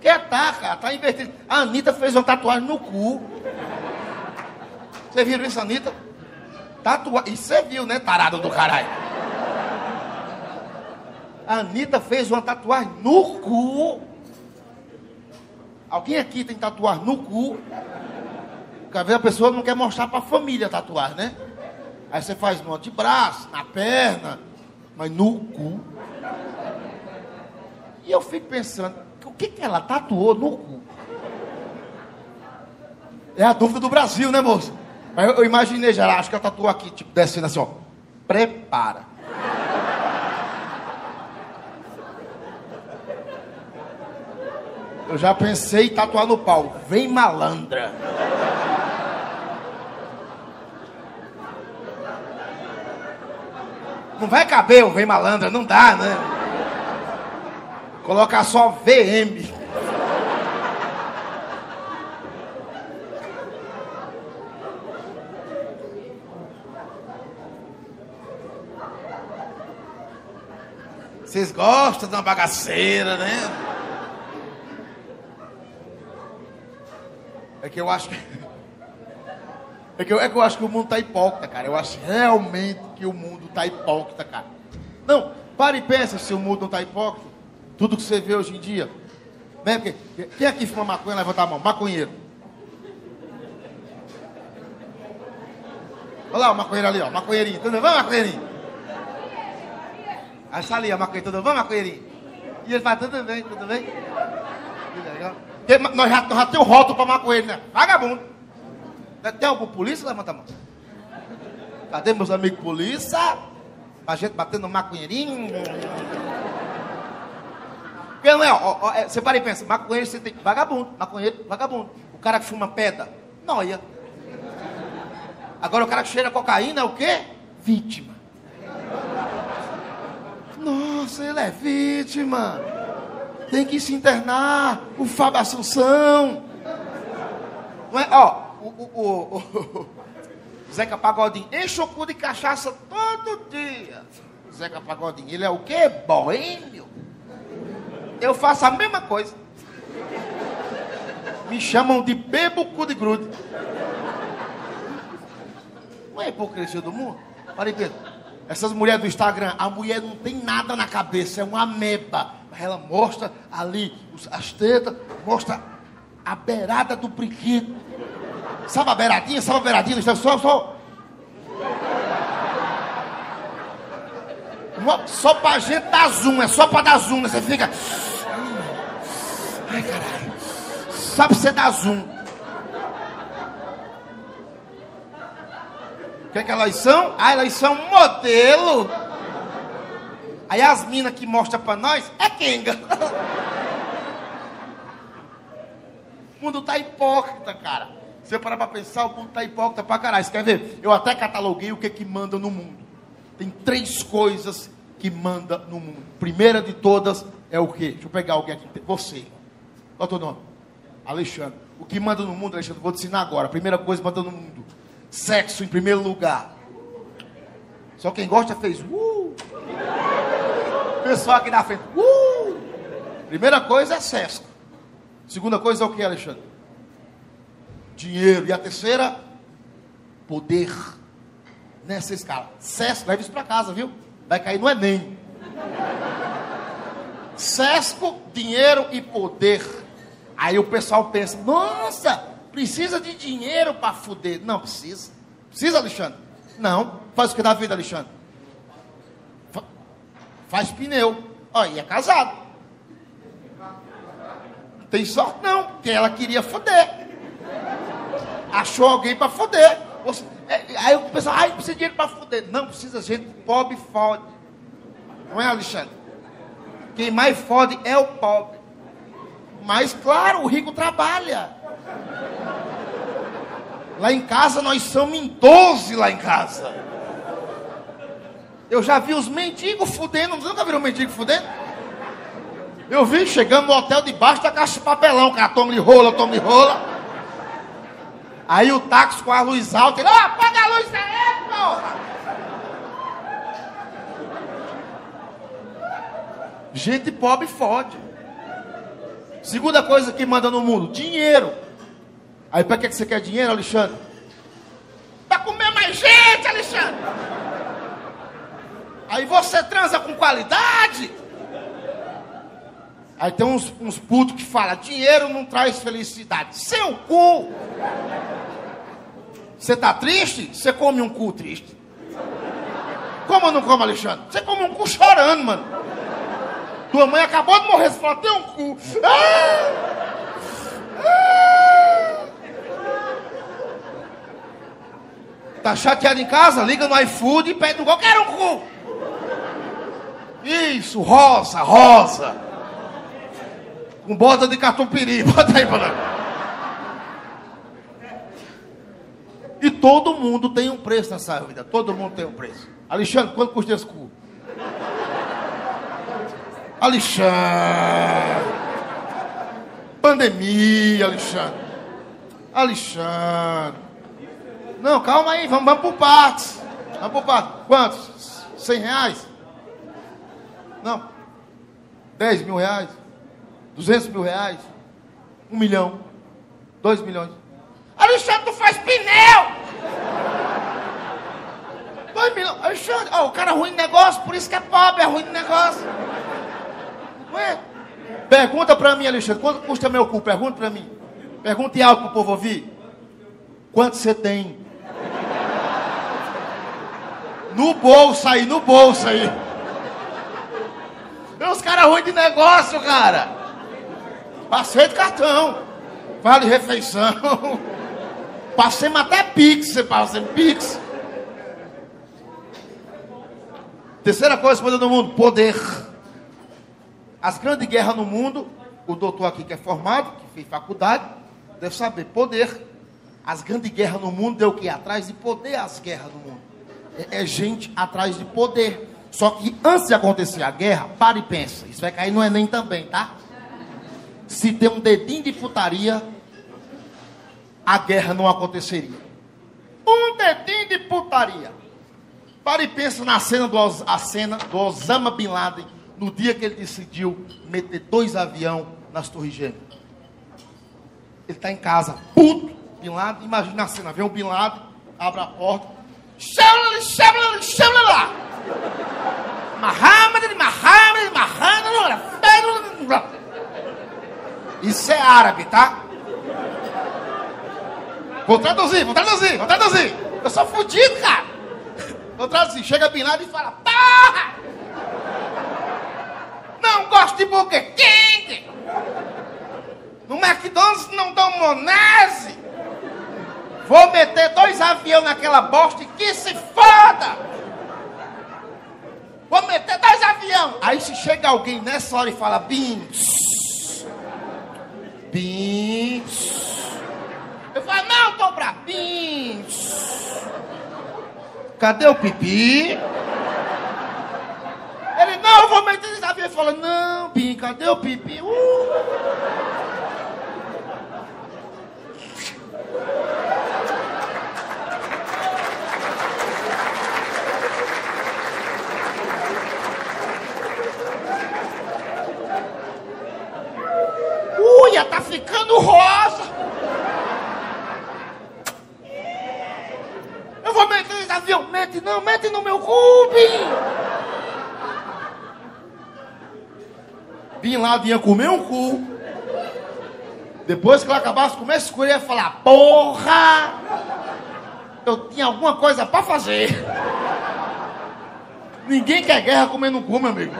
Quer tá, cara, tá invertido. A Anitta fez uma tatuagem no cu. Você viu isso, Anitta? Tatuagem. E você viu, né, tarado do caralho? A Anitta fez uma tatuagem no cu. Alguém aqui tem tatuagem no cu? Quer ver a pessoa não quer mostrar pra família tatuagem, né? Aí você faz no antebraço, na perna, mas no cu. E eu fico pensando, o que, que ela tatuou no cu? É a dúvida do Brasil, né, moço? Aí eu, eu imaginei já, acho que ela tatuou aqui, tipo, descendo assim, ó. Prepara. Eu já pensei em tatuar no pau. Vem malandra. Não vai caber Vem Malandra, não dá, né? Colocar só VM. Vocês gostam de uma bagaceira, né? É que eu acho que. É que, eu, é que eu acho que o mundo está hipócrita, cara. Eu acho realmente que o mundo está hipócrita, cara. Não, para e pensa se o mundo não está hipócrita. Tudo que você vê hoje em dia. Né? Porque, quem aqui fuma maconha, levanta a mão. Maconheiro. Olha lá o maconheiro ali, ó. Maconheirinho. Tudo bem? Vamos, maconheirinho. Está ali, a maconheiro. Tudo bem, maconheirinho? E ele fala, tudo bem, tudo bem? Que legal. Nós já, nós já temos rótulo para maconheiro, né? Vagabundo. Tem algum polícia? Levanta a mão. Cadê meus amigos polícia? A gente batendo maconheirinho. Porque não é, ó, ó, é, você para e pensa, maconheiro você tem. Vagabundo, maconheiro, vagabundo. O cara que fuma pedra, noia. Agora o cara que cheira cocaína é o quê? Vítima. Nossa, ele é vítima. Tem que se internar. O Fábio Assunção. Não é? Ó, o, o, o, o Zeca Pagodinho enche o cu de cachaça todo dia. Zeca Pagodinho, ele é o quê? Boêmio. Eu faço a mesma coisa. Me chamam de bebo cu de grude. Não é hipocrisia do mundo? Olha aqui. Essas mulheres do Instagram, a mulher não tem nada na cabeça, é uma ameba. Ela mostra ali as tetas, mostra a beirada do brinquedo. Sabe a beiradinha? Sabe a beiradinha? Só, só. Só pra gente dar zoom, é só pra dar zoom. Né? Você fica. Ai, caralho. Sabe você dar zoom. O que, é que elas são? Ah, elas são modelo. Aí as minas que mostram pra nós é Kenga. O mundo tá hipócrita, cara. Você parar para pensar, o mundo está hipócrita para caralho. Você quer ver? Eu até cataloguei o que que manda no mundo. Tem três coisas que manda no mundo. Primeira de todas é o quê? Deixa eu pegar alguém aqui. Você. Qual é o teu nome? Alexandre. O que manda no mundo, Alexandre? Vou te ensinar agora. primeira coisa manda no mundo. Sexo em primeiro lugar. Só quem gosta fez. Uh! Pessoal aqui na frente. Uh! Primeira coisa é sexo. Segunda coisa é o que, Alexandre? dinheiro. E a terceira, poder. Nessa escala. Sesco, leve isso para casa, viu? Vai cair no Enem. Sesco, dinheiro e poder. Aí o pessoal pensa: nossa, precisa de dinheiro para fuder. Não, precisa. Precisa, Alexandre? Não. Faz o que da vida, Alexandre? Faz pneu. Olha, e é casado. Tem sorte? Não, porque ela queria foder achou alguém para foder. É, aí o pessoal, ai, precisa de dinheiro para foder. Não, precisa gente pobre fode. Não é, Alexandre? Quem mais fode é o pobre. Mas, claro, o rico trabalha. Lá em casa nós somos em 12 lá em casa. Eu já vi os mendigos fudendo. Você nunca viu um mendigo fudendo? Eu vi chegando no hotel debaixo da caixa de papelão, cara. Toma-lhe rola, toma-lhe rola. Aí o táxi com a luz alta, ele, ó, oh, apaga a luz aí, porra! Gente pobre fode. Segunda coisa que manda no mundo: dinheiro. Aí para que você quer dinheiro, Alexandre? Para comer mais gente, Alexandre. Aí você transa com qualidade. Aí tem uns, uns putos que falam: dinheiro não traz felicidade. Seu cu! Você tá triste? Você come um cu triste. Como ou não come, Alexandre? Você come um cu chorando, mano. Tua mãe acabou de morrer, você fala, tem um cu. Ah! Ah! Tá chateado em casa? Liga no iFood e pede um qualquer um cu. Isso, rosa, rosa. Com bota de catupiry. Bota aí, mano. Todo mundo tem um preço nessa vida. Todo mundo tem um preço. Alexandre, quanto custa esse cu? Alexandre. Pandemia, Alexandre. Alexandre. Não, calma aí, vamos, vamos por partes. Vamos por partes. Quantos? 100 reais? Não. 10 mil reais? 200 mil reais? 1 milhão? 2 milhões? Alexandre, tu faz pneu! 2 milhões. Alexandre, o cara é ruim de negócio, por isso que é pobre, é ruim de negócio. Ué? Pergunta pra mim, Alexandre, quanto custa meu cu? Pergunta pra mim. Pergunte algo pro povo ouvir. Quanto você tem? No bolso aí, no bolso aí. Tem uns caras ruins de negócio, cara. Passei de cartão. Vale refeição. Passemos até Pix, você passa Pix. Terceira coisa que no mundo, poder. As grandes guerras no mundo, o doutor aqui que é formado, que fez faculdade, deve saber, poder. As grandes guerras no mundo deu o que? Atrás de poder as guerras no mundo. É, é, gente atrás de poder. Só que antes de acontecer a guerra, para e pensa. Isso vai cair no Enem também, tá? Se tem um dedinho de putaria, a guerra não aconteceria. Um dedinho de putaria. Para e pensa na cena do, a cena do Osama Bin Laden, no dia que ele decidiu meter dois aviões nas Torres Gêmeas. Ele está em casa, puto, Bin Laden, imagina a cena, vem o Bin Laden, abre a porta, chama chama chama lá. Muhammad, Muhammad, Muhammad, Isso é árabe, tá? Vou traduzir, vou traduzir, vou traduzir. Eu sou fudido, cara. Vou traduzir. Chega Bin Laden e fala, porra! Não gosto de Burger King! No McDonald's não dão monese! Vou meter dois aviões naquela bosta e que se foda! Vou meter dois aviões! Aí se chega alguém nessa hora e fala, Bins! Bins! Eu falo, não, tô pra Bins! Cadê o pipi? Ele, não, eu vou meter esse. Ele fala, não, Bim, cadê o pipi? Uh! Uia, tá ficando rosa. Eu vou meter esse avião. Mete não, mete no meu cu, Bin. Bin lá vinha comer um cu. Depois que ela acabasse de comer esse cu, ele ia falar, porra! Eu tinha alguma coisa para fazer. Ninguém quer guerra comendo cu, meu amigo.